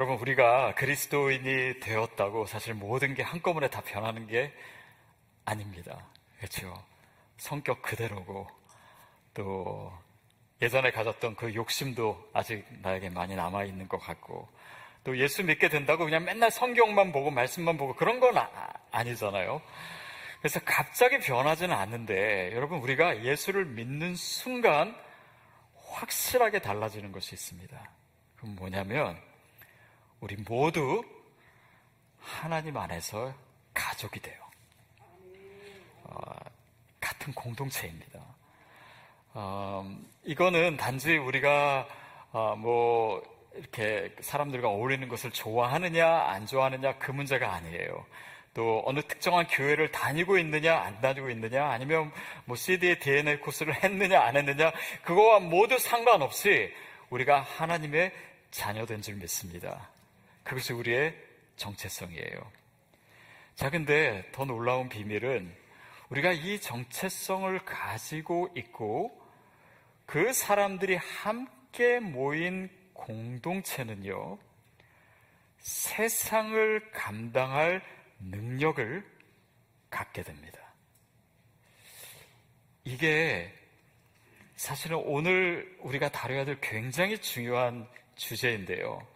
여러분, 우리가 그리스도인이 되었다고 사실 모든 게 한꺼번에 다 변하는 게 아닙니다. 그렇죠. 성격 그대로고, 또, 예전에 가졌던 그 욕심도 아직 나에게 많이 남아 있는 것 같고, 또 예수 믿게 된다고 그냥 맨날 성경만 보고 말씀만 보고 그런 건 아, 니잖아요 그래서 갑자기 변하지는 않는데, 여러분, 우리가 예수를 믿는 순간 확실하게 달라지는 것이 있습니다. 그럼 뭐냐면, 우리 모두 하나님 안에서 가족이 돼요. 어, 같은 공동체입니다. 어, 이거는 단지 우리가 어, 뭐 이렇게 사람들과 어울리는 것을 좋아하느냐 안 좋아하느냐 그 문제가 아니에요. 또 어느 특정한 교회를 다니고 있느냐 안 다니고 있느냐 아니면 뭐 CD의 DNA 코스를 했느냐 안 했느냐 그거와 모두 상관없이 우리가 하나님의 자녀된 줄 믿습니다. 그것이 우리의 정체성이에요. 자, 근데 더 놀라운 비밀은 우리가 이 정체성을 가지고 있고 그 사람들이 함께 모인 공동체는요, 세상을 감당할 능력을 갖게 됩니다. 이게 사실은 오늘 우리가 다뤄야 될 굉장히 중요한 주제인데요.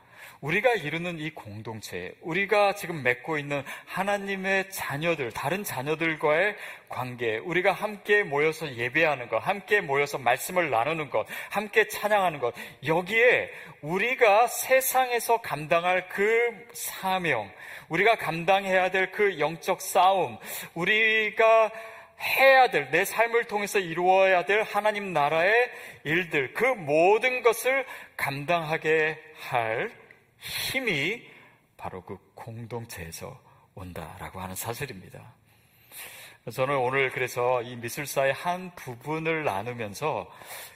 우리가 이루는 이 공동체, 우리가 지금 맺고 있는 하나님의 자녀들, 다른 자녀들과의 관계, 우리가 함께 모여서 예배하는 것, 함께 모여서 말씀을 나누는 것, 함께 찬양하는 것, 여기에 우리가 세상에서 감당할 그 사명, 우리가 감당해야 될 그 영적 싸움, 우리가 해야 될, 내 삶을 통해서 이루어야 될 하나님 나라의 일들, 그 모든 것을 감당하게 할 힘이 바로 그 공동체에서 온다라고 하는 사실입니다. 저는 오늘 그래서 이 미술사의 한 부분을 나누면서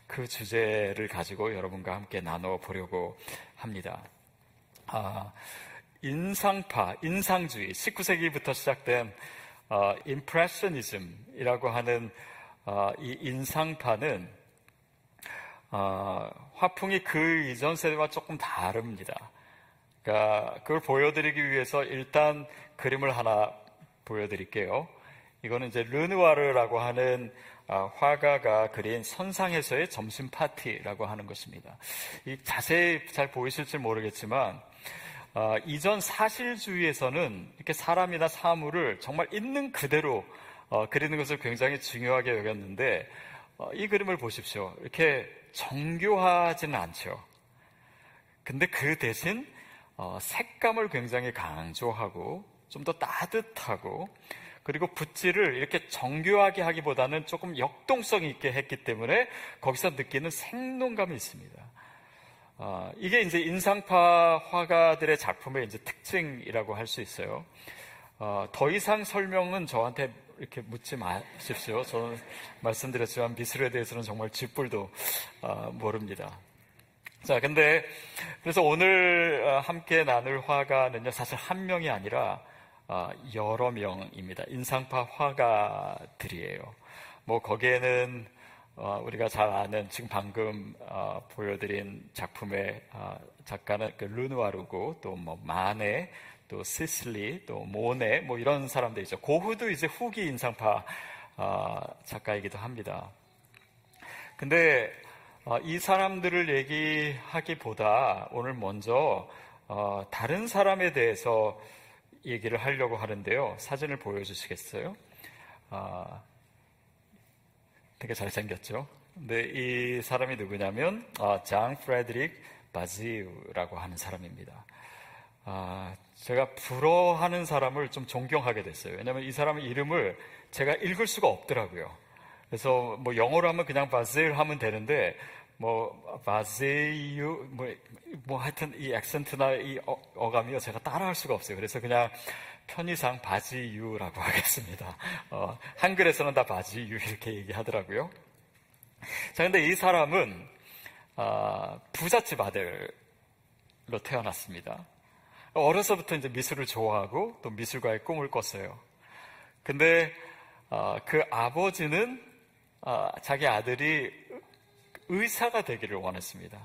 그 주제를 가지고 여러분과 함께 나눠 보려고 합니다. 아, 인상파, 인상주의, 19세기부터 시작된 어, 임프레셔니즘이라고 하는 어, 이 인상파는 어, 화풍이 그 이전 세대와 조금 다릅니다. 그러니까 그걸 보여드리기 위해서 일단 그림을 하나 보여드릴게요. 이거는 이제 르누아르라고 하는 아, 화가가 그린 선상에서의 점심 파티라고 하는 것입니다. 이 자세히 잘 보이실지 모르겠지만 어, 이전 사실주의에서는 이렇게 사람이나 사물을 정말 있는 그대로 어, 그리는 것을 굉장히 중요하게 여겼는데 어, 이 그림을 보십시오. 이렇게 정교하지는 않죠. 근데 그 대신 어, 색감을 굉장히 강조하고 좀 더 따뜻하고 그리고 붓질을 이렇게 정교하게 하기보다는 조금 역동성 있게 했기 때문에 거기서 느끼는 생동감이 있습니다. 어, 이게 이제 인상파 화가들의 작품의 이제 특징이라고 할 수 있어요. 어, 더 이상 설명은 저한테 이렇게 묻지 마십시오. 저는 말씀드렸지만 미술에 대해서는 정말 쥐뿔도 어, 모릅니다. 자, 근데 그래서 오늘 어, 함께 나눌 화가는요, 사실 한 명이 아니라 어, 여러 명입니다. 인상파 화가들이에요. 뭐 거기에는 어, 우리가 잘 아는 지금 방금 보여드린 작품의 작가는 그 르누아르고 또 뭐 마네, 또 시슬리, 또 모네 뭐 이런 사람들이죠. 고흐도 이제 후기 인상파 작가이기도 합니다. 근데 어, 이 사람들을 얘기하기보다 오늘 먼저 어, 다른 사람에 대해서 얘기를 하려고 하는데요. 사진을 보여주시겠어요? 아, 되게 잘생겼죠? 근데 이 사람이 누구냐면 아, 장 프레드릭 바지우라고 하는 사람입니다. 아, 제가 불어하는 사람을 좀 존경하게 됐어요. 왜냐하면 이 사람의 이름을 제가 읽을 수가 없더라고요. 그래서 뭐 영어로 하면 그냥 바질 하면 되는데 뭐 바제유 뭐, 뭐 하여튼 이 액센트나 이 어, 감이요 제가 따라할 수가 없어요. 그래서 그냥 편의상 바지유라고 하겠습니다. 어, 한글에서는 다 바지유 이렇게 얘기하더라고요. 자, 근데 이 사람은 어, 부잣집 아들로 태어났습니다. 어려서부터 이제 미술을 좋아하고 또 미술가의 꿈을 꿨어요. 근데 어, 그 아버지는 어, 자기 아들이 의사가 되기를 원했습니다.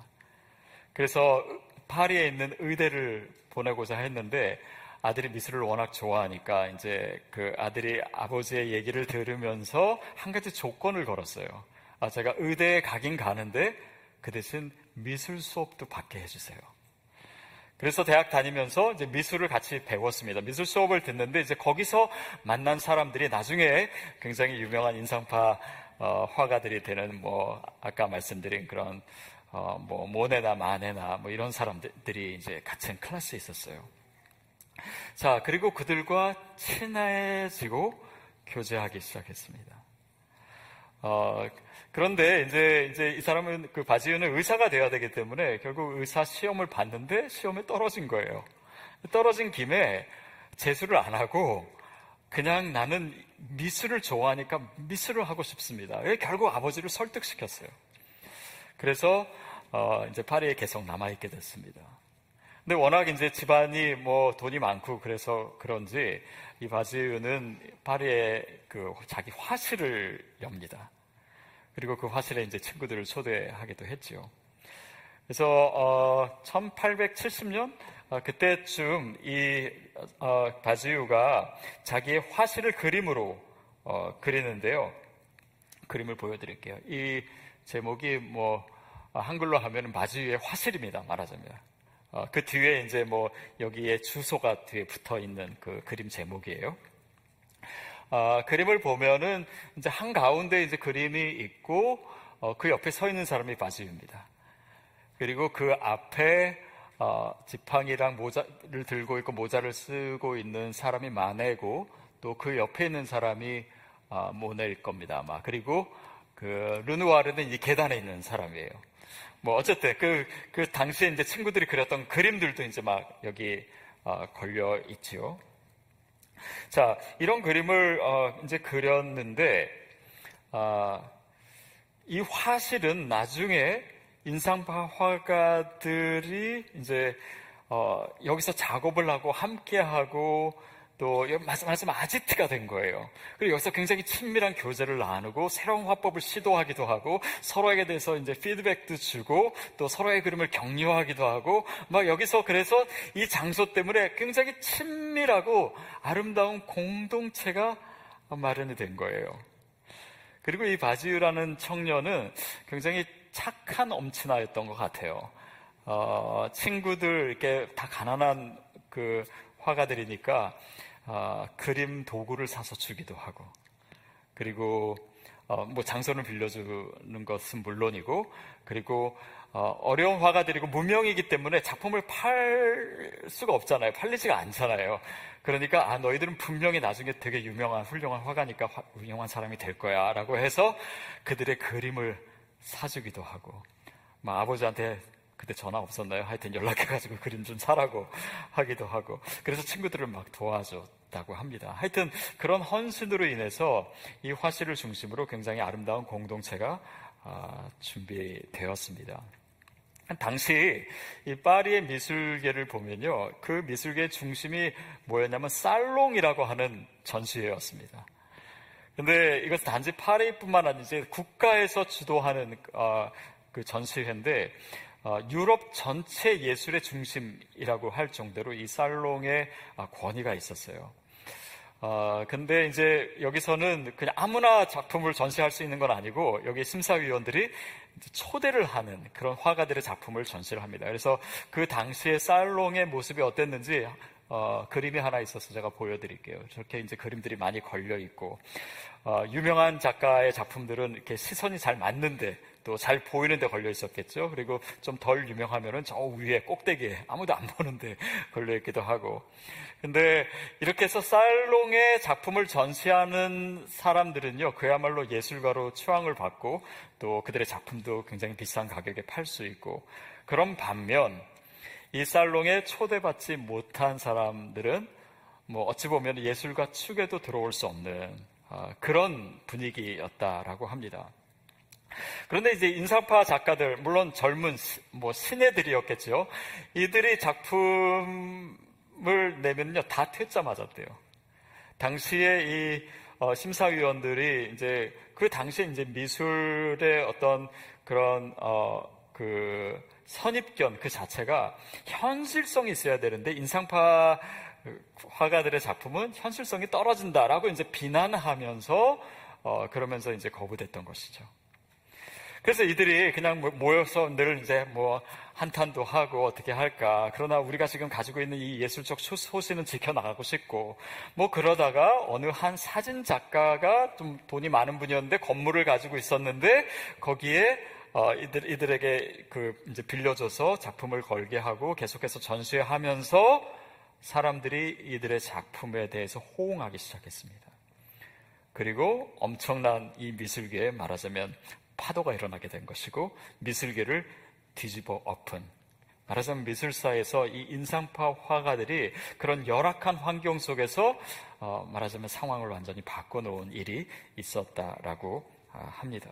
그래서 파리에 있는 의대를 보내고자 했는데 아들이 미술을 워낙 좋아하니까 이제 그 아들이 아버지의 얘기를 들으면서 한 가지 조건을 걸었어요. 아, 제가 의대에 가긴 가는데 그 대신 미술 수업도 받게 해주세요. 그래서 대학 다니면서 이제 미술을 같이 배웠습니다. 미술 수업을 듣는데 이제 거기서 만난 사람들이 나중에 굉장히 유명한 인상파 어, 화가들이 되는 뭐 아까 말씀드린 그런 어, 뭐 모네나 마네나 뭐 이런 사람들이 이제 같은 클래스에 있었어요. 자 그리고 그들과 친해지고 교제하기 시작했습니다. 어, 그런데 이제 이제 이 사람은 그 바지유는 의사가 되어야 되기 때문에 결국 의사 시험을 봤는데 시험에 떨어진 거예요. 떨어진 김에 재수를 안 하고 그냥 나는 미술을 좋아하니까 미술을 하고 싶습니다. 결국 아버지를 설득시켰어요. 그래서 어, 이제 파리에 계속 남아 있게 됐습니다. 근데 워낙 이제 집안이 뭐 돈이 많고 그래서 그런지 이 바지유는 파리에 그 자기 화실을 엽니다. 그리고 그 화실에 이제 친구들을 초대하기도 했죠. 그래서 어, 1870년 어, 그때쯤 이 어, 바지유가 자기의 화실을 그림으로 어, 그리는데요. 그림을 보여드릴게요. 이 제목이 뭐 어, 한글로 하면 바지유의 화실입니다. 말하자면. 어, 그 뒤에 이제 뭐 여기에 주소가 뒤에 붙어 있는 그 그림 제목이에요. 어, 그림을 보면은 이제 한 가운데 이제 그림이 있고 어, 그 옆에 서 있는 사람이 바지입니다. 그리고 그 앞에 어, 지팡이랑 모자를 들고 있고 모자를 쓰고 있는 사람이 마네고 또 그 옆에 있는 사람이 어, 모네일 겁니다. 아마 그리고 그 르누아르는 이 계단에 있는 사람이에요. 뭐 어쨌든 그, 그 당시에 이제 친구들이 그렸던 그림들도 이제 막 여기 어, 걸려 있지요. 자, 이런 그림을 어, 이제 그렸는데 어, 이 화실은 나중에 인상파 화가들이 이제 어, 여기서 작업을 하고 함께 하고 또 말씀하시면 아지트가 된 거예요. 그리고 여기서 굉장히 친밀한 교제를 나누고 새로운 화법을 시도하기도 하고 서로에게 대해서 이제 피드백도 주고 또 서로의 그림을 격려하기도 하고 막 여기서 그래서 이 장소 때문에 굉장히 친밀하고 아름다운 공동체가 마련이 된 거예요. 그리고 이 바지유라는 청년은 굉장히 착한 엄친아였던 것 같아요. 어, 친구들 이렇게 다 가난한 그 화가들이니까 어, 그림 도구를 사서 주기도 하고 그리고 어, 뭐 장소를 빌려주는 것은 물론이고 그리고 어, 려운 화가들이고 무명이기 때문에 작품을 팔 수가 없잖아요. 팔리지가 않잖아요. 그러니까 아 너희들은 분명히 나중에 되게 유명한 훌륭한 화가니까 화, 훌륭한 사람이 될 거야라고 해서 그들의 그림을 사주기도 하고 뭐 아버지한테 그때 전화 없었나요? 하여튼 연락해가지고 그림 좀 사라고 하기도 하고 그래서 친구들을 막 도와줬다고 합니다. 하여튼 그런 헌신으로 인해서 이 화실을 중심으로 굉장히 아름다운 공동체가 아, 준비되었습니다. 당시 이 파리의 미술계를 보면요, 그 미술계의 중심이 뭐였냐면 살롱이라고 하는 전시회였습니다. 근데 이것은 단지 파리뿐만 아니지 국가에서 주도하는 어, 그 전시회인데 어, 유럽 전체 예술의 중심이라고 할 정도로 이 살롱의 아, 권위가 있었어요. 어, 근데 이제 여기서는 그냥 아무나 작품을 전시할 수 있는 건 아니고 여기 심사위원들이 초대를 하는 그런 화가들의 작품을 전시를 합니다. 그래서 그 당시에 살롱의 모습이 어땠는지 어, 그림이 하나 있어서 제가 보여드릴게요. 저렇게 이제 그림들이 많이 걸려 있고 어, 유명한 작가의 작품들은 이렇게 시선이 잘 맞는데 또 잘 보이는 데 걸려 있었겠죠. 그리고 좀 덜 유명하면은 저 위에 꼭대기에 아무도 안 보는데 걸려 있기도 하고. 근데 이렇게 해서 살롱의 작품을 전시하는 사람들은요, 그야말로 예술가로 추앙을 받고 또 그들의 작품도 굉장히 비싼 가격에 팔 수 있고 그런 반면 이 살롱에 초대받지 못한 사람들은 뭐 어찌 보면 예술가 축에도 들어올 수 없는 어, 그런 분위기였다라고 합니다. 그런데 이제 인상파 작가들, 물론 젊은 뭐 신예들이었겠죠. 이들이 작품을 내면요 다 퇴짜 맞았대요. 당시에 이 어, 심사위원들이 이제 그 당시에 이제 미술의 어떤 그런 어, 그 선입견 그 자체가 현실성이 있어야 되는데 인상파 화가들의 작품은 현실성이 떨어진다라고 이제 비난하면서 어, 그러면서 이제 거부됐던 것이죠. 그래서 이들이 그냥 모여서 늘 이제 뭐 한탄도 하고 어떻게 할까. 그러나 우리가 지금 가지고 있는 이 예술적 소신은 지켜나가고 싶고 뭐 그러다가 어느 한 사진 작가가 좀 돈이 많은 분이었는데 건물을 가지고 있었는데 거기에 어, 이들, 이들에게 그 이제 빌려줘서 작품을 걸게 하고 계속해서 전시하면서 사람들이 이들의 작품에 대해서 호응하기 시작했습니다. 그리고 엄청난 이 미술계에 말하자면 파도가 일어나게 된 것이고 미술계를 뒤집어 엎은 말하자면 미술사에서 이 인상파 화가들이 그런 열악한 환경 속에서 어, 말하자면 상황을 완전히 바꿔놓은 일이 있었다라고 아, 합니다.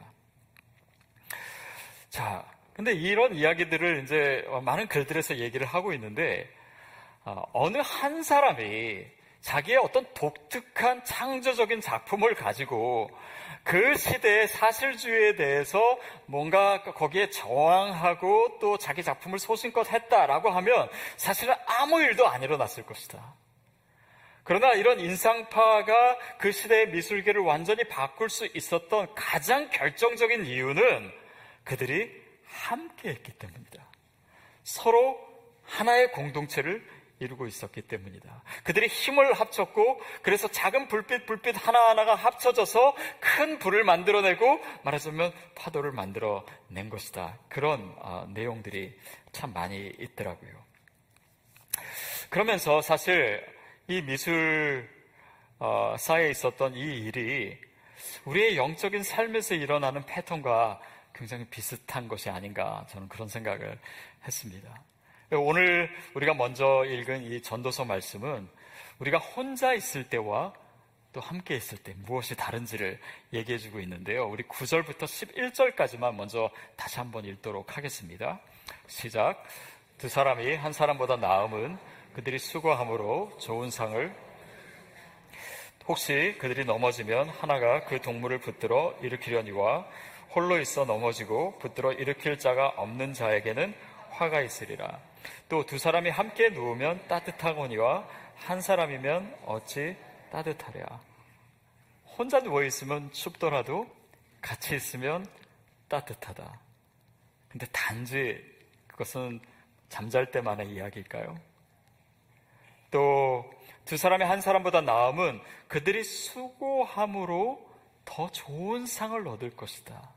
자, 근데 이런 이야기들을 이제 많은 글들에서 얘기를 하고 있는데 어, 어느 한 사람이 자기의 어떤 독특한 창조적인 작품을 가지고 그 시대의 사실주의에 대해서 뭔가 거기에 저항하고 또 자기 작품을 소신껏 했다라고 하면 사실은 아무 일도 안 일어났을 것이다. 그러나 이런 인상파가 그 시대의 미술계를 완전히 바꿀 수 있었던 가장 결정적인 이유는 그들이 함께 했기 때문이다. 서로 하나의 공동체를 이루고 있었기 때문이다. 그들이 힘을 합쳤고 그래서 작은 불빛 불빛 하나하나가 합쳐져서 큰 불을 만들어내고 말하자면 파도를 만들어낸 것이다. 그런 어, 내용들이 참 많이 있더라고요. 그러면서 사실 이 미술 어, 사에 있었던 이 일이 우리의 영적인 삶에서 일어나는 패턴과 굉장히 비슷한 것이 아닌가 저는 그런 생각을 했습니다. 오늘 우리가 먼저 읽은 이 전도서 말씀은 우리가 혼자 있을 때와 또 함께 있을 때 무엇이 다른지를 얘기해 주고 있는데요. 우리 9절부터 11절까지만 먼저 다시 한번 읽도록 하겠습니다. 시작. 두 사람이 한 사람보다 나음은 그들이 수고함으로 좋은 상을 혹시 그들이 넘어지면 하나가 그 동물을 붙들어 일으키려니와 홀로 있어 넘어지고 붙들어 일으킬 자가 없는 자에게는 화가 있으리라. 또 두 사람이 함께 누우면 따뜻하거니와 한 사람이면 어찌 따뜻하랴. 혼자 누워 있으면 춥더라도 같이 있으면 따뜻하다. 근데 단지 그것은 잠잘 때만의 이야기일까요? 또 두 사람이 한 사람보다 나음은 그들이 수고함으로 더 좋은 상을 얻을 것이다.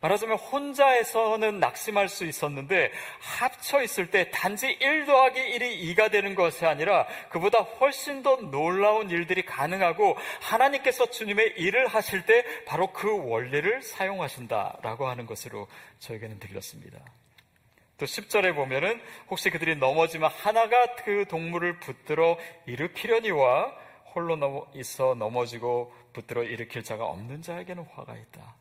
말하자면 혼자에서는 낙심할 수 있었는데 합쳐 있을 때 단지 1 더하기 1이 2가 되는 것이 아니라 그보다 훨씬 더 놀라운 일들이 가능하고 하나님께서 주님의 일을 하실 때 바로 그 원리를 사용하신다라고 하는 것으로 저에게는 들렸습니다. 또 10절에 보면은 혹시 그들이 넘어지면 하나가 그 동물을 붙들어 일으키려니와 홀로 있어 넘어지고 붙들어 일으킬 자가 없는 자에게는 화가 있다.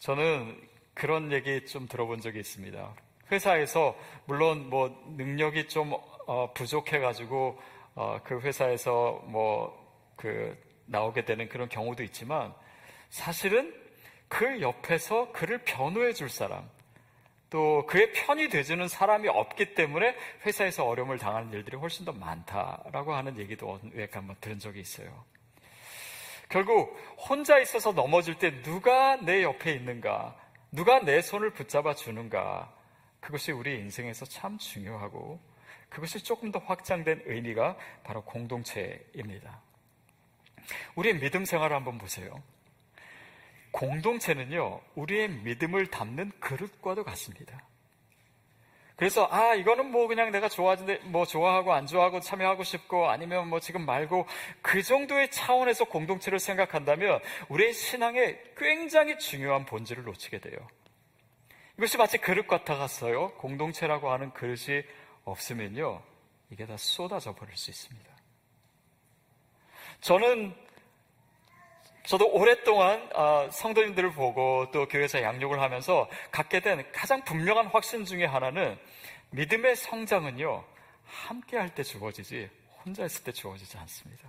저는 그런 얘기 좀 들어본 적이 있습니다. 회사에서 물론 뭐 능력이 좀 어, 부족해가지고 어, 그 회사에서 뭐 그 나오게 되는 그런 경우도 있지만 사실은 그 옆에서 그를 변호해 줄 사람 또 그의 편이 되주는 사람이 없기 때문에 회사에서 어려움을 당하는 일들이 훨씬 더 많다라고 하는 얘기도 왜 한번 들은 적이 있어요. 결국 혼자 있어서 넘어질 때 누가 내 옆에 있는가, 누가 내 손을 붙잡아 주는가, 그것이 우리 인생에서 참 중요하고 그것이 조금 더 확장된 의미가 바로 공동체입니다. 우리의 믿음 생활을 한번 보세요. 공동체는요, 우리의 믿음을 담는 그릇과도 같습니다. 그래서 아 이거는 뭐 그냥 내가 좋아하는데 뭐 좋아하고 안 좋아하고 참여하고 싶고 아니면 뭐 지금 말고 그 정도의 차원에서 공동체를 생각한다면 우리의 신앙에 굉장히 중요한 본질을 놓치게 돼요. 이것이 마치 그릇 같아갔어요. 공동체라고 하는 그릇이 없으면요 이게 다 쏟아져 버릴 수 있습니다. 저는 저도 오랫동안 아, 성도님들을 보고 또 교회에서 양육을 하면서 갖게 된 가장 분명한 확신 중의 하나는 믿음의 성장은요, 함께 할 때 주어지지, 혼자 있을 때 주어지지 않습니다.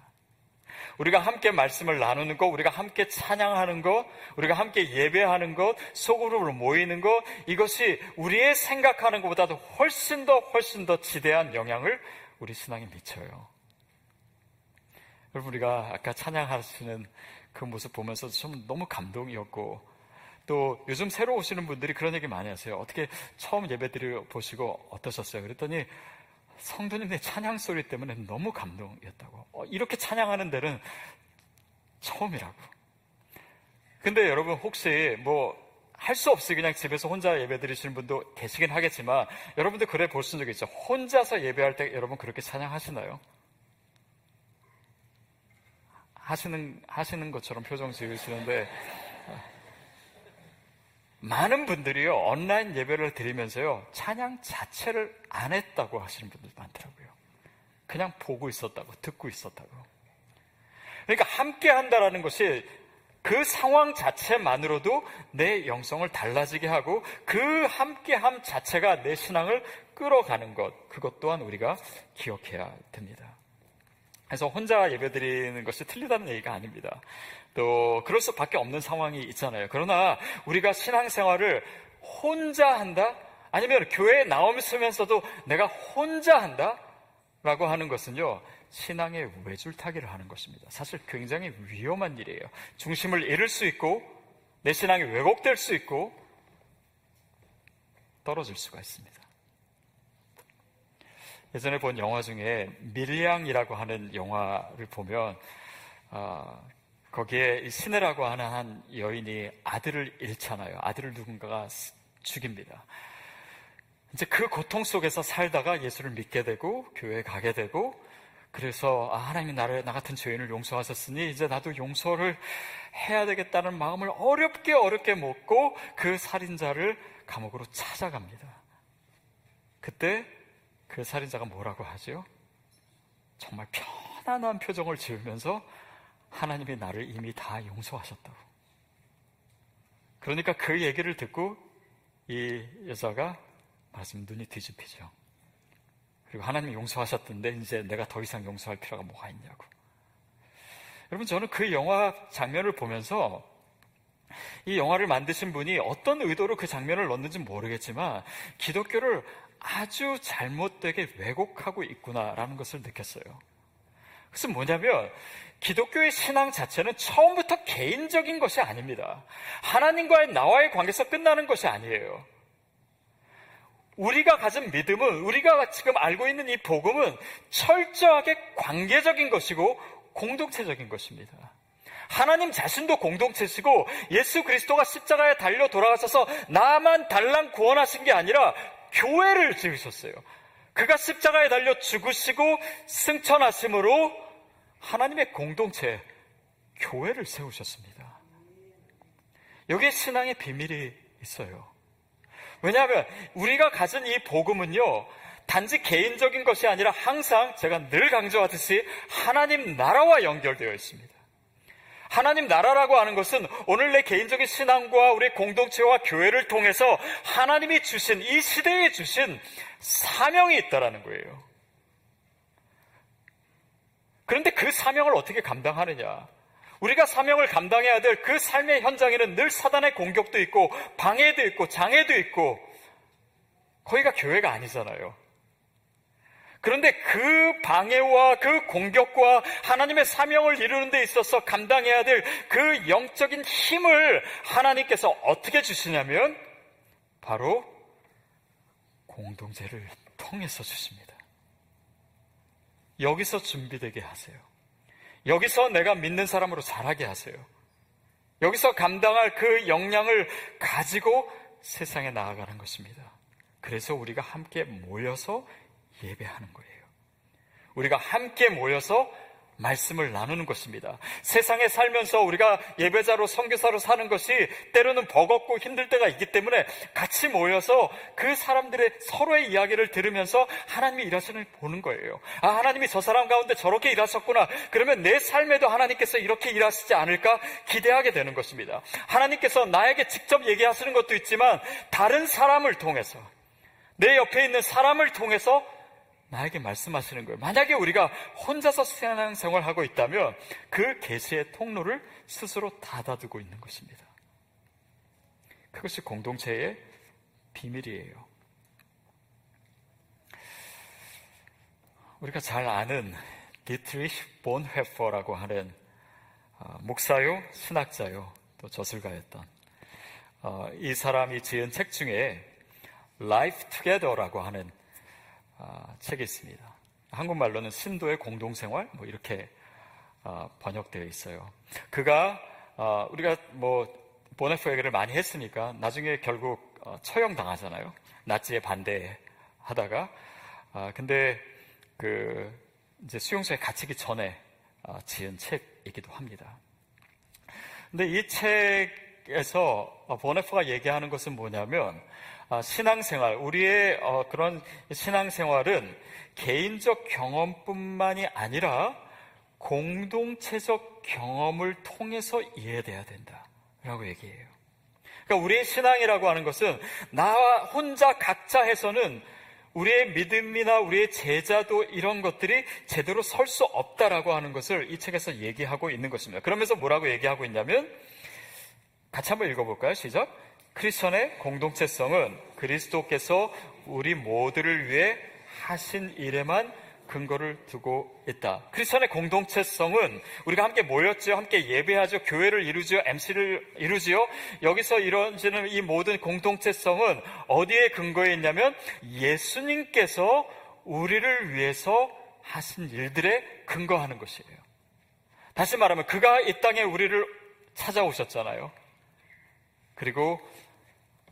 우리가 함께 말씀을 나누는 것, 우리가 함께 찬양하는 것, 우리가 함께 예배하는 것, 소그룹으로 모이는 것, 이것이 우리의 생각하는 것보다도 훨씬 더, 훨씬 더 지대한 영향을 우리 신앙에 미쳐요. 여러분, 우리가 아까 찬양하시는 그 모습 보면서 좀 너무 감동이었고, 또 요즘 새로 오시는 분들이 그런 얘기 많이 하세요. 어떻게 처음 예배 드려 보시고 어떠셨어요? 그랬더니 성도님의 찬양 소리 때문에 너무 감동이었다고. 어, 이렇게 찬양하는 데는 처음이라고. 근데 여러분 혹시 뭐 할 수 없이 그냥 집에서 혼자 예배 드리시는 분도 계시긴 하겠지만 여러분들 그래 보신 적 있죠? 혼자서 예배할 때 여러분 그렇게 찬양하시나요? 하시는 하시는 것처럼 표정 지으시는데 많은 분들이요, 온라인 예배를 드리면서요, 찬양 자체를 안 했다고 하시는 분들 많더라고요. 그냥 보고 있었다고, 듣고 있었다고. 그러니까 함께 한다라는 것이 그 상황 자체만으로도 내 영성을 달라지게 하고 그 함께함 자체가 내 신앙을 끌어가는 것, 그것 또한 우리가 기억해야 됩니다. 그래서 혼자 예배드리는 것이 틀리다는 얘기가 아닙니다. 또 그럴 수밖에 없는 상황이 있잖아요. 그러나 우리가 신앙생활을 혼자 한다? 아니면 교회에 나오면서도 내가 혼자 한다? 라고 하는 것은요, 신앙의 외줄타기를 하는 것입니다. 사실 굉장히 위험한 일이에요. 중심을 잃을 수 있고, 내 신앙이 왜곡될 수 있고, 떨어질 수가 있습니다. 예전에 본 영화 중에 밀양이라고 하는 영화를 보면, 어, 거기에 신혜라고 하는 한 여인이 아들을 잃잖아요. 아들을 누군가가 죽입니다. 이제 그 고통 속에서 살다가 예수를 믿게 되고 교회에 가게 되고 그래서 아, 하나님이 나를 나 같은 죄인을 용서하셨으니 이제 나도 용서를 해야 되겠다는 마음을 어렵게 어렵게 먹고 그 살인자를 감옥으로 찾아갑니다. 그때 그 살인자가 뭐라고 하죠? 정말 편안한 표정을 지으면서 하나님이 나를 이미 다 용서하셨다고. 그러니까 그 얘기를 듣고 이 여자가 말씀 눈이 뒤집히죠. 그리고 하나님이 용서하셨던데 이제 내가 더 이상 용서할 필요가 뭐가 있냐고. 여러분 저는 그 영화 장면을 보면서 이 영화를 만드신 분이 어떤 의도로 그 장면을 넣는지 모르겠지만 기독교를 아주 잘못되게 왜곡하고 있구나라는 것을 느꼈어요. 그래서 뭐냐면 기독교의 신앙 자체는 처음부터 개인적인 것이 아닙니다. 하나님과의 나와의 관계에서 끝나는 것이 아니에요. 우리가 가진 믿음은 우리가 지금 알고 있는 이 복음은 철저하게 관계적인 것이고 공동체적인 것입니다. 하나님 자신도 공동체시고 예수 그리스도가 십자가에 달려 돌아가셔서 나만 달랑 구원하신 게 아니라 교회를 지으셨어요. 그가 십자가에 달려 죽으시고 승천하심으로 하나님의 공동체, 교회를 세우셨습니다. 여기에 신앙의 비밀이 있어요. 왜냐하면 우리가 가진 이 복음은요, 단지 개인적인 것이 아니라 항상 제가 늘 강조하듯이 하나님 나라와 연결되어 있습니다. 하나님 나라라고 하는 것은 오늘 내 개인적인 신앙과 우리 공동체와 교회를 통해서 하나님이 주신 이 시대에 주신 사명이 있다라는 거예요. 그런데 그 사명을 어떻게 감당하느냐? 우리가 사명을 감당해야 될 그 삶의 현장에는 늘 사단의 공격도 있고 방해도 있고 장애도 있고 거기가 교회가 아니잖아요. 그런데 그 방해와 그 공격과 하나님의 사명을 이루는 데 있어서 감당해야 될 그 영적인 힘을 하나님께서 어떻게 주시냐면 바로 공동체를 통해서 주십니다. 여기서 준비되게 하세요. 여기서 내가 믿는 사람으로 자라게 하세요. 여기서 감당할 그 역량을 가지고 세상에 나아가는 것입니다. 그래서 우리가 함께 모여서 예배하는 거예요. 우리가 함께 모여서 말씀을 나누는 것입니다. 세상에 살면서 우리가 예배자로 선교사로 사는 것이 때로는 버겁고 힘들 때가 있기 때문에 같이 모여서 그 사람들의 서로의 이야기를 들으면서 하나님이 일하시는 보는 거예요. 아 하나님이 저 사람 가운데 저렇게 일하셨구나. 그러면 내 삶에도 하나님께서 이렇게 일하시지 않을까 기대하게 되는 것입니다. 하나님께서 나에게 직접 얘기하시는 것도 있지만 다른 사람을 통해서 내 옆에 있는 사람을 통해서 나에게 말씀하시는 거예요. 만약에 우리가 혼자서 신앙 생활 하고 있다면 그 계시의 통로를 스스로 닫아두고 있는 것입니다. 그것이 공동체의 비밀이에요. 우리가 잘 아는 디트리히 본헤퍼라고 하는 어, 목사요, 신학자요, 또 저술가였던 어, 이 사람이 지은 책 중에 Life Together라고 하는 어, 책이 있습니다. 한국말로는 신도의 공동생활 뭐 이렇게 번역되어 있어요. 그가 우리가 뭐 보네프 얘기를 많이 했으니까 나중에 결국 처형 당하잖아요. 나치에 반대하다가 근데 그 이제 수용소에 갇히기 전에 어, 지은 책이기도 합니다. 근데 이 책 에서 어, 보네프가 얘기하는 것은 뭐냐면 어, 신앙생활, 우리의 그런 신앙생활은 개인적 경험뿐만이 아니라 공동체적 경험을 통해서 이해돼야 된다라고 얘기해요. 그러니까 우리의 신앙이라고 하는 것은 나 혼자 각자 해서는 우리의 믿음이나 우리의 제자도 이런 것들이 제대로 설 수 없다라고 하는 것을 이 책에서 얘기하고 있는 것입니다. 그러면서 뭐라고 얘기하고 있냐면 같이 한번 읽어볼까요? 시작. 크리스천의 공동체성은 그리스도께서 우리 모두를 위해 하신 일에만 근거를 두고 있다. 크리스천의 공동체성은 우리가 함께 모였죠. 함께 예배하죠. 교회를 이루지요. MC를 이루지요. 여기서 이루어지는 이 모든 공동체성은 어디에 근거해 있냐면 예수님께서 우리를 위해서 하신 일들에 근거하는 것이에요. 다시 말하면 그가 이 땅에 우리를 찾아오셨잖아요. 그리고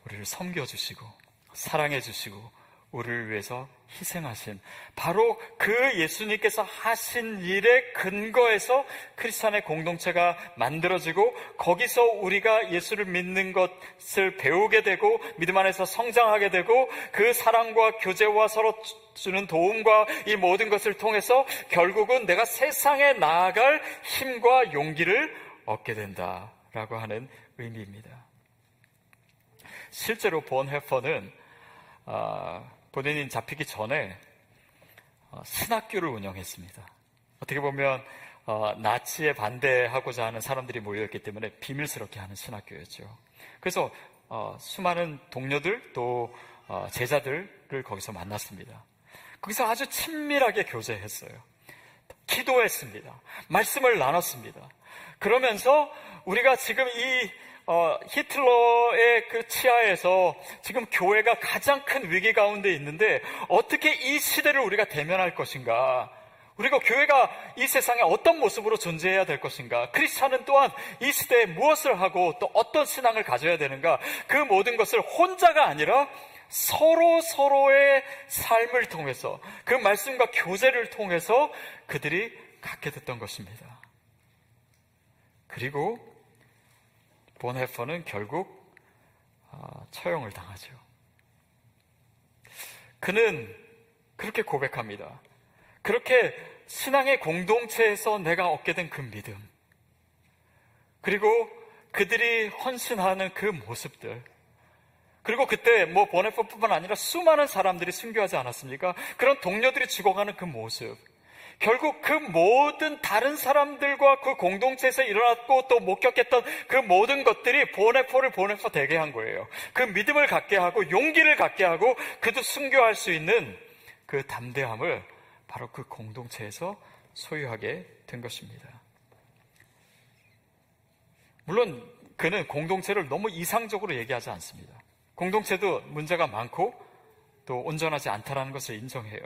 우리를 섬겨주시고 사랑해주시고 우리를 위해서 희생하신 바로 그 예수님께서 하신 일의 근거에서 크리스찬의 공동체가 만들어지고 거기서 우리가 예수를 믿는 것을 배우게 되고 믿음 안에서 성장하게 되고 그 사랑과 교제와 서로 주는 도움과 이 모든 것을 통해서 결국은 내가 세상에 나아갈 힘과 용기를 얻게 된다라고 하는 의미입니다. 실제로 본 해퍼는 아, 본인이 잡히기 전에 어, 신학교를 운영했습니다. 어떻게 보면 어, 나치에 반대하고자 하는 사람들이 모여있기 때문에 비밀스럽게 하는 신학교였죠. 그래서 어, 수많은 동료들 또 제자들을 거기서 만났습니다. 거기서 아주 친밀하게 교제했어요. 기도했습니다. 말씀을 나눴습니다. 그러면서 우리가 지금 이 어, 히틀러의 그 치하에서 지금 교회가 가장 큰 위기 가운데 있는데 어떻게 이 시대를 우리가 대면할 것인가? 그리고 교회가 이 세상에 어떤 모습으로 존재해야 될 것인가? 크리스찬은 또한 이 시대에 무엇을 하고 또 어떤 신앙을 가져야 되는가? 그 모든 것을 혼자가 아니라 서로 서로의 삶을 통해서 그 말씀과 교제를 통해서 그들이 갖게 됐던 것입니다. 그리고 본헤퍼는 결국 아, 처형을 당하죠. 그는 그렇게 고백합니다. 그렇게 신앙의 공동체에서 내가 얻게 된 그 믿음, 그리고 그들이 헌신하는 그 모습들, 그리고 그때 뭐 보네퍼뿐만 아니라 수많은 사람들이 순교하지 않았습니까? 그런 동료들이 죽어가는 그 모습, 결국 그 모든 다른 사람들과 그 공동체에서 일어났고 또 목격했던 그 모든 것들이 보네포를 보네포 되게 한 거예요. 그 믿음을 갖게 하고 용기를 갖게 하고 그도 순교할 수 있는 그 담대함을 바로 그 공동체에서 소유하게 된 것입니다. 물론 그는 공동체를 너무 이상적으로 얘기하지 않습니다. 공동체도 문제가 많고 또 온전하지 않다라는 것을 인정해요.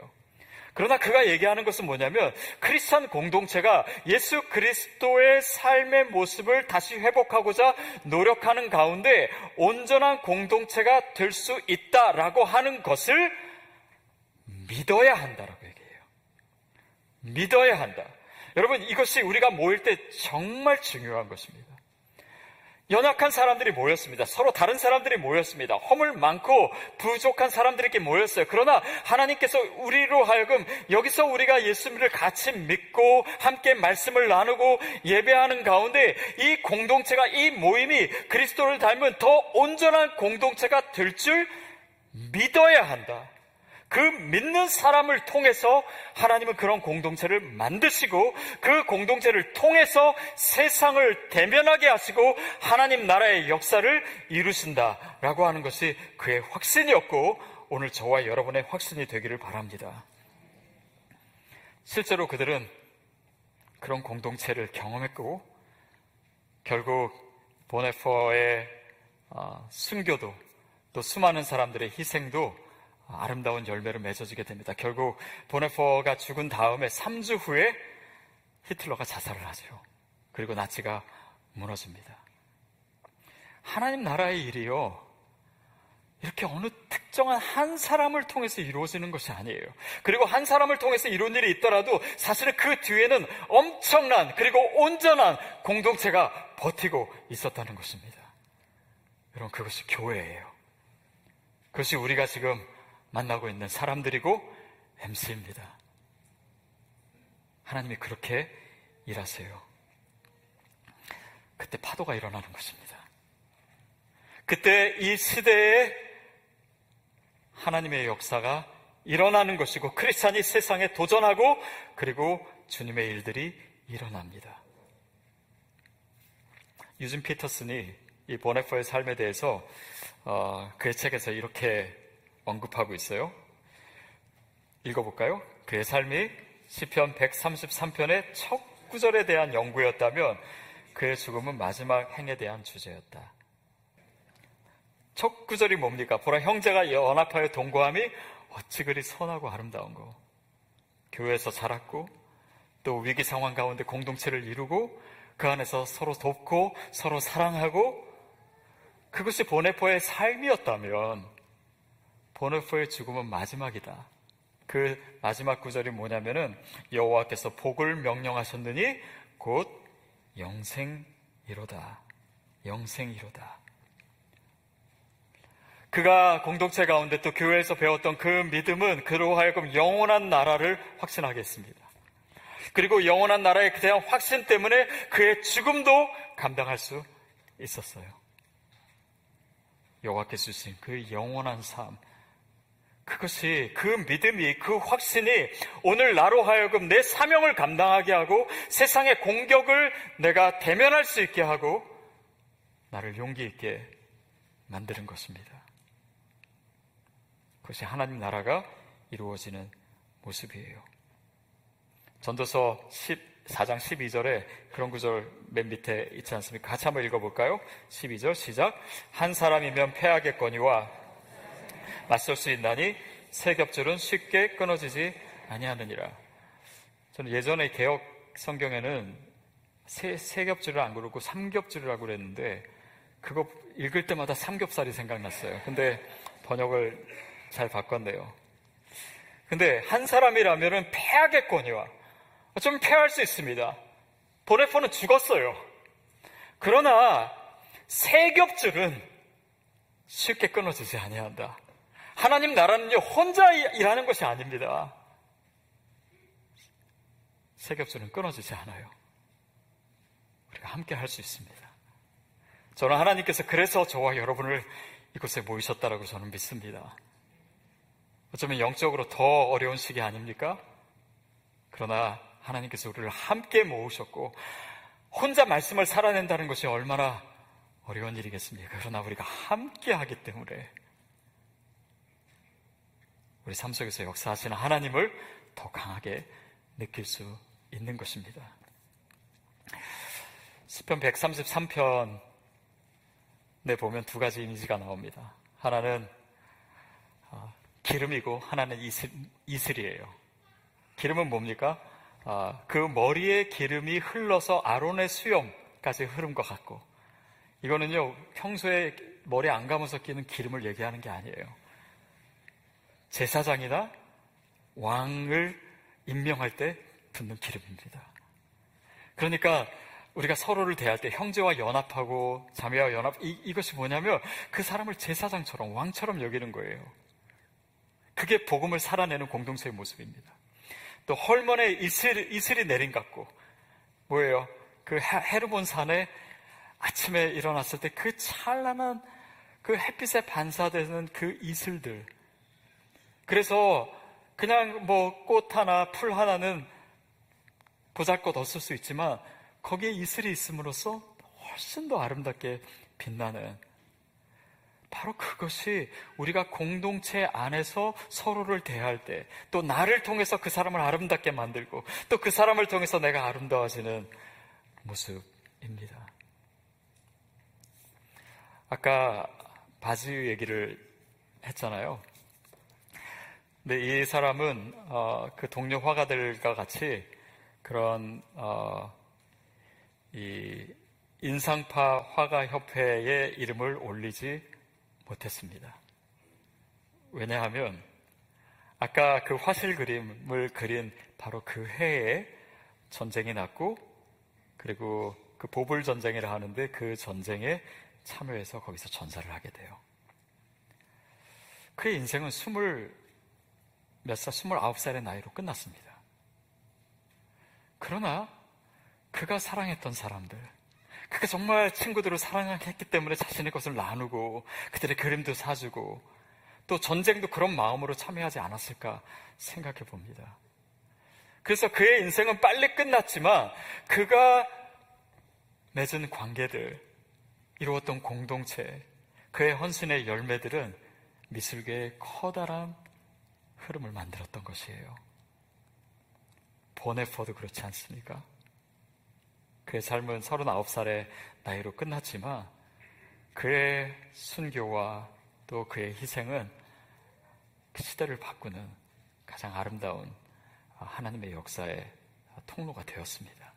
그러나 그가 얘기하는 것은 뭐냐면 크리스천 공동체가 예수 그리스도의 삶의 모습을 다시 회복하고자 노력하는 가운데 온전한 공동체가 될 수 있다라고 하는 것을 믿어야 한다라고 얘기해요. 믿어야 한다. 여러분 이것이 우리가 모일 때 정말 중요한 것입니다. 연약한 사람들이 모였습니다. 서로 다른 사람들이 모였습니다. 허물 많고 부족한 사람들에게 모였어요. 그러나 하나님께서 우리로 하여금 여기서 우리가 예수님을 같이 믿고 함께 말씀을 나누고 예배하는 가운데 이 공동체가 이 모임이 그리스도를 닮은 더 온전한 공동체가 될 줄 믿어야 한다. 그 믿는 사람을 통해서 하나님은 그런 공동체를 만드시고 그 공동체를 통해서 세상을 대면하게 하시고 하나님 나라의 역사를 이루신다라고 하는 것이 그의 확신이었고 오늘 저와 여러분의 확신이 되기를 바랍니다. 실제로 그들은 그런 공동체를 경험했고 결국 보네퍼의 어, 순교도 또 수많은 사람들의 희생도 아름다운 열매로 맺어지게 됩니다. 결국 보네퍼가 죽은 다음에 3주 후에 히틀러가 자살을 하죠. 그리고 나치가 무너집니다. 하나님 나라의 일이요. 이렇게 어느 특정한 한 사람을 통해서 이루어지는 것이 아니에요. 그리고 한 사람을 통해서 이룬 일이 있더라도 사실은 그 뒤에는 엄청난 그리고 온전한 공동체가 버티고 있었다는 것입니다. 여러분, 그것이 교회예요. 그것이 우리가 지금 만나고 있는 사람들이고 MC입니다. 하나님이 그렇게 일하세요. 그때 파도가 일어나는 것입니다. 그때 이 시대에 하나님의 역사가 일어나는 것이고 크리스찬이 세상에 도전하고 그리고 주님의 일들이 일어납니다. 유진 피터슨이 이 보네퍼의 삶에 대해서 어, 그의 책에서 이렇게 언급하고 있어요. 읽어볼까요? 그의 삶이 시편 133편의 첫 구절에 대한 연구였다면 그의 죽음은 마지막 행에 대한 주제였다. 첫 구절이 뭡니까? 보라 형제가 연합하여 동거함이 어찌 그리 선하고 아름다운 거. 교회에서 자랐고 또 위기 상황 가운데 공동체를 이루고 그 안에서 서로 돕고 서로 사랑하고 그것이 보네포의 삶이었다면 보네포의 죽음은 마지막이다. 그 마지막 구절이 뭐냐면은 여호와께서 복을 명령하셨느니 곧 영생이로다. 영생이로다. 그가 공동체 가운데 또 교회에서 배웠던 그 믿음은 그로 하여금 영원한 나라를 확신하게 했습니다. 그리고 영원한 나라에 대한 확신 때문에 그의 죽음도 감당할 수 있었어요. 여호와께서 주신 그 영원한 삶, 그것이 그 믿음이 그 확신이 오늘 나로 하여금 내 사명을 감당하게 하고 세상의 공격을 내가 대면할 수 있게 하고 나를 용기 있게 만드는 것입니다. 그것이 하나님 나라가 이루어지는 모습이에요. 전도서 14장 12절에 그런 구절 맨 밑에 있지 않습니까? 같이 한번 읽어볼까요? 12절 시작. 한 사람이면 패하겠거니와 맞설 수 있나니 세 겹줄은 쉽게 끊어지지 아니하느니라. 저는 예전에 개혁 성경에는 세, 세 겹줄을 안 그러고 삼겹줄이라고 그랬는데 그거 읽을 때마다 삼겹살이 생각났어요. 근데 번역을 잘 바꿨네요. 근데 한 사람이라면은 패하겠거니와 좀 패할 수 있습니다. 보네포는 죽었어요. 그러나 세 겹줄은 쉽게 끊어지지 아니한다. 하나님 나라는요, 혼자 일하는 것이 아닙니다. 세겹수는 끊어지지 않아요. 우리가 함께 할 수 있습니다. 저는 하나님께서 그래서 저와 여러분을 이곳에 모이셨다라고 저는 믿습니다. 어쩌면 영적으로 더 어려운 시기 아닙니까? 그러나 하나님께서 우리를 함께 모으셨고 혼자 말씀을 살아낸다는 것이 얼마나 어려운 일이겠습니까? 그러나 우리가 함께 하기 때문에 우리 삶 속에서 역사하시는 하나님을 더 강하게 느낄 수 있는 것입니다. 시편 133편에 보면 두 가지 이미지가 나옵니다. 하나는 어, 기름이고 하나는 이슬, 이슬이에요. 기름은 뭡니까? 아, 그 머리에 기름이 흘러서 아론의 수염까지 흐른 것 같고 이거는요 평소에 머리 안 감아서 끼는 기름을 얘기하는 게 아니에요. 제사장이나 왕을 임명할 때 붓는 기름입니다. 그러니까 우리가 서로를 대할 때 형제와 연합하고 자매와 연합 이, 이것이 뭐냐면 그 사람을 제사장처럼 왕처럼 여기는 거예요. 그게 복음을 살아내는 공동체의 모습입니다. 또 헐먼에 이슬, 이슬이 내린 같고 뭐예요? 그 헤르본 산에 아침에 일어났을 때 그 찬란한 그 햇빛에 반사되는 그 이슬들 그래서 그냥 뭐 꽃 하나, 풀 하나는 보잘 것 없을 수 있지만 거기에 이슬이 있음으로써 훨씬 더 아름답게 빛나는 바로 그것이 우리가 공동체 안에서 서로를 대할 때, 또 나를 통해서 그 사람을 아름답게 만들고, 또 그 사람을 통해서 내가 아름다워지는 모습입니다. 아까 바지유 얘기를 했잖아요. 근데 이 사람은 어, 그 동료 화가들과 같이 그런 어, 이 인상파 화가 협회의 이름을 올리지 못했습니다. 왜냐하면 아까 그 화실 그림을 그린 바로 그 해에 전쟁이 났고 그리고 그 보불 전쟁이라 하는데 그 전쟁에 참여해서 거기서 전사를 하게 돼요. 그의 인생은 스물 몇 살, 스물아홉 살의 나이로 끝났습니다. 그러나 그가 사랑했던 사람들, 그가 정말 친구들을 사랑했기 때문에 자신의 것을 나누고 그들의 그림도 사주고 또 전쟁도 그런 마음으로 참여하지 않았을까 생각해 봅니다. 그래서 그의 인생은 빨리 끝났지만 그가 맺은 관계들, 이루었던 공동체, 그의 헌신의 열매들은 미술계의 커다란 흐름을 만들었던 것이에요. 보네퍼도 그렇지 않습니까? 그의 삶은 39살의 나이로 끝났지만 그의 순교와 또 그의 희생은 그 시대를 바꾸는 가장 아름다운 하나님의 역사의 통로가 되었습니다.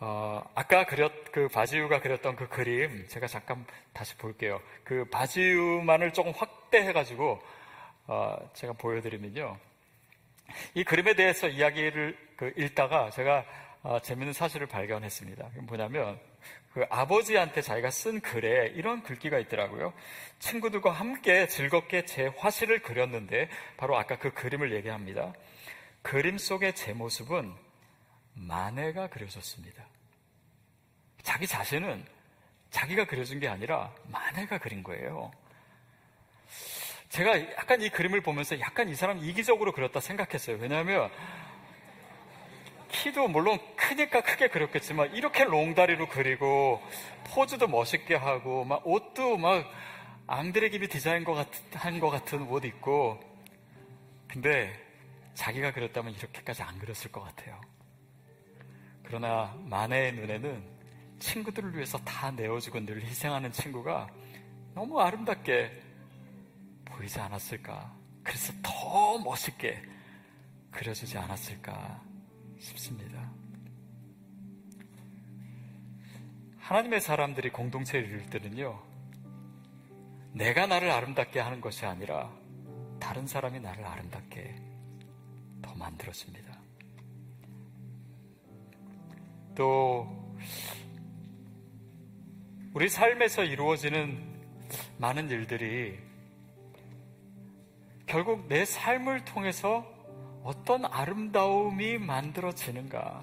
어, 아까 그렸, 그 바지유가 그렸던 그 그림, 제가 잠깐 다시 볼게요. 그 바지유만을 조금 확대해가지고, 어, 제가 보여드리면요. 이 그림에 대해서 이야기를 그 읽다가 제가 어, 재밌는 사실을 발견했습니다. 뭐냐면 그 아버지한테 자기가 쓴 글에 이런 글귀가 있더라고요. 친구들과 함께 즐겁게 제 화실을 그렸는데 바로 아까 그 그림을 얘기합니다. 그림 속의 제 모습은 마네가 그려졌습니다. 자기 자신은 자기가 그려준 게 아니라 마네가 그린 거예요. 제가 약간 이 그림을 보면서 약간 이 사람 이기적으로 그렸다 생각했어요. 왜냐하면 키도 물론 크니까 크게 그렸겠지만 이렇게 롱다리로 그리고 포즈도 멋있게 하고 막 옷도 막 앙드레 기비 디자인 것 같, 한것 같은 옷 입고 근데 자기가 그렸다면 이렇게까지 안 그렸을 것 같아요. 그러나 마네의 눈에는 친구들을 위해서 다 내어주고 늘 희생하는 친구가 너무 아름답게 보이지 않았을까? 그래서 더 멋있게 그려주지 않았을까? 싶습니다. 하나님의 사람들이 공동체를 이룰 때는요, 내가 나를 아름답게 하는 것이 아니라 다른 사람이 나를 아름답게 더 만들어줍니다. 또, 우리 삶에서 이루어지는 많은 일들이 결국 내 삶을 통해서 어떤 아름다움이 만들어지는가.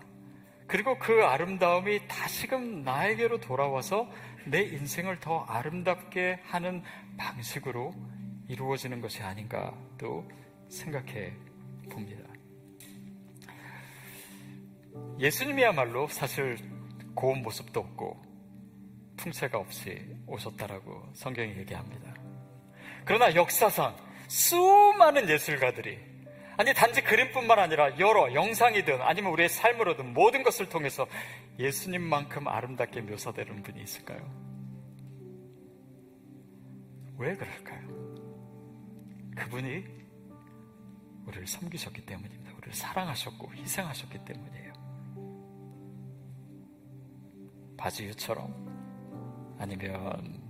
그리고 그 아름다움이 다시금 나에게로 돌아와서 내 인생을 더 아름답게 하는 방식으로 이루어지는 것이 아닌가 또 생각해 봅니다. 예수님이야말로 사실 고운 모습도 없고 풍채가 없이 오셨다라고 성경이 얘기합니다. 그러나 역사상 수많은 예술가들이 아니 단지 그림뿐만 아니라 여러 영상이든 아니면 우리의 삶으로든 모든 것을 통해서 예수님만큼 아름답게 묘사되는 분이 있을까요? 왜 그럴까요? 그분이 우리를 섬기셨기 때문입니다. 우리를 사랑하셨고 희생하셨기 때문이에요. 바지유처럼 아니면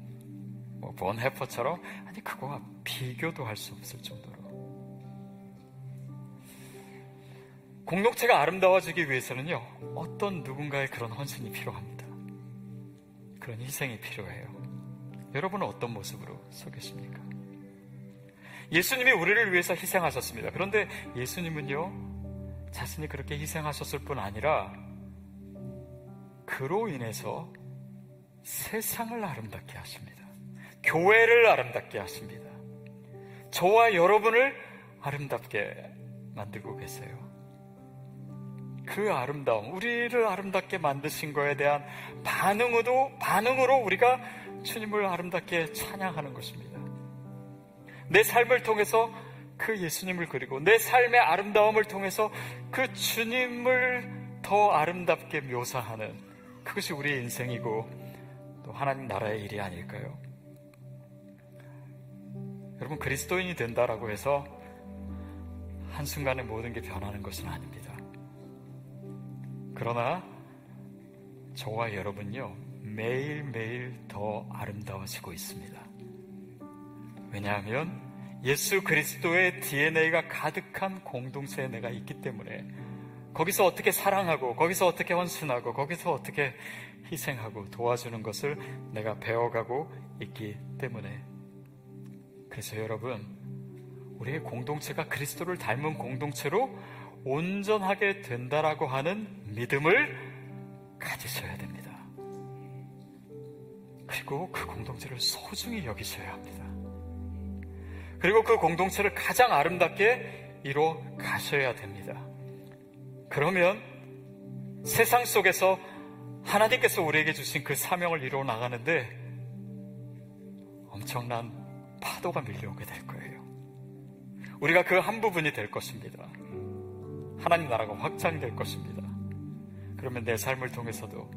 뭐본 해퍼처럼 아니 그거와 비교도 할 수 없을 정도로 공동체가 아름다워지기 위해서는요, 어떤 누군가의 그런 헌신이 필요합니다. 그런 희생이 필요해요. 여러분은 어떤 모습으로 서 계십니까? 예수님이 우리를 위해서 희생하셨습니다. 그런데 예수님은요, 자신이 그렇게 희생하셨을 뿐 아니라, 그로 인해서 세상을 아름답게 하십니다. 교회를 아름답게 하십니다. 저와 여러분을 아름답게 만들고 계세요. 그 아름다움, 우리를 아름답게 만드신 거에 대한 반응으로, 반응으로 우리가 주님을 아름답게 찬양하는 것입니다. 내 삶을 통해서 그 예수님을 그리고 내 삶의 아름다움을 통해서 그 주님을 더 아름답게 묘사하는 그것이 우리의 인생이고 또 하나님 나라의 일이 아닐까요? 여러분 그리스도인이 된다라고 해서 한순간에 모든 게 변하는 것은 아닙니다. 그러나 저와 여러분요 매일매일 더 아름다워지고 있습니다. 왜냐하면 예수 그리스도의 DNA가 가득한 공동체에 내가 있기 때문에 거기서 어떻게 사랑하고 거기서 어떻게 헌신하고 거기서 어떻게 희생하고 도와주는 것을 내가 배워가고 있기 때문에 그래서 여러분 우리의 공동체가 그리스도를 닮은 공동체로 온전하게 된다라고 하는 믿음을 가지셔야 됩니다. 그리고 그 공동체를 소중히 여기셔야 합니다. 그리고 그 공동체를 가장 아름답게 이뤄 가셔야 됩니다. 그러면 세상 속에서 하나님께서 우리에게 주신 그 사명을 이루어 나가는데 엄청난 파도가 밀려오게 될 거예요. 우리가 그 한 부분이 될 것입니다. 하나님 나라가 확장될 것입니다. 그러면 내 삶을 통해서도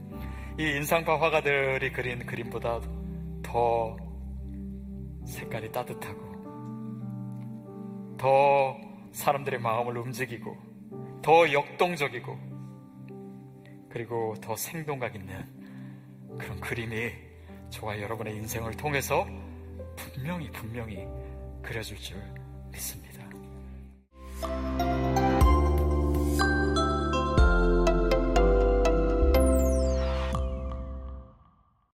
이 인상파 화가들이 그린 그림보다 더 색깔이 따뜻하고 더 사람들의 마음을 움직이고 더 역동적이고 그리고 더 생동감 있는 그런 그림이 저와 여러분의 인생을 통해서 분명히 분명히 그려줄 줄 믿습니다.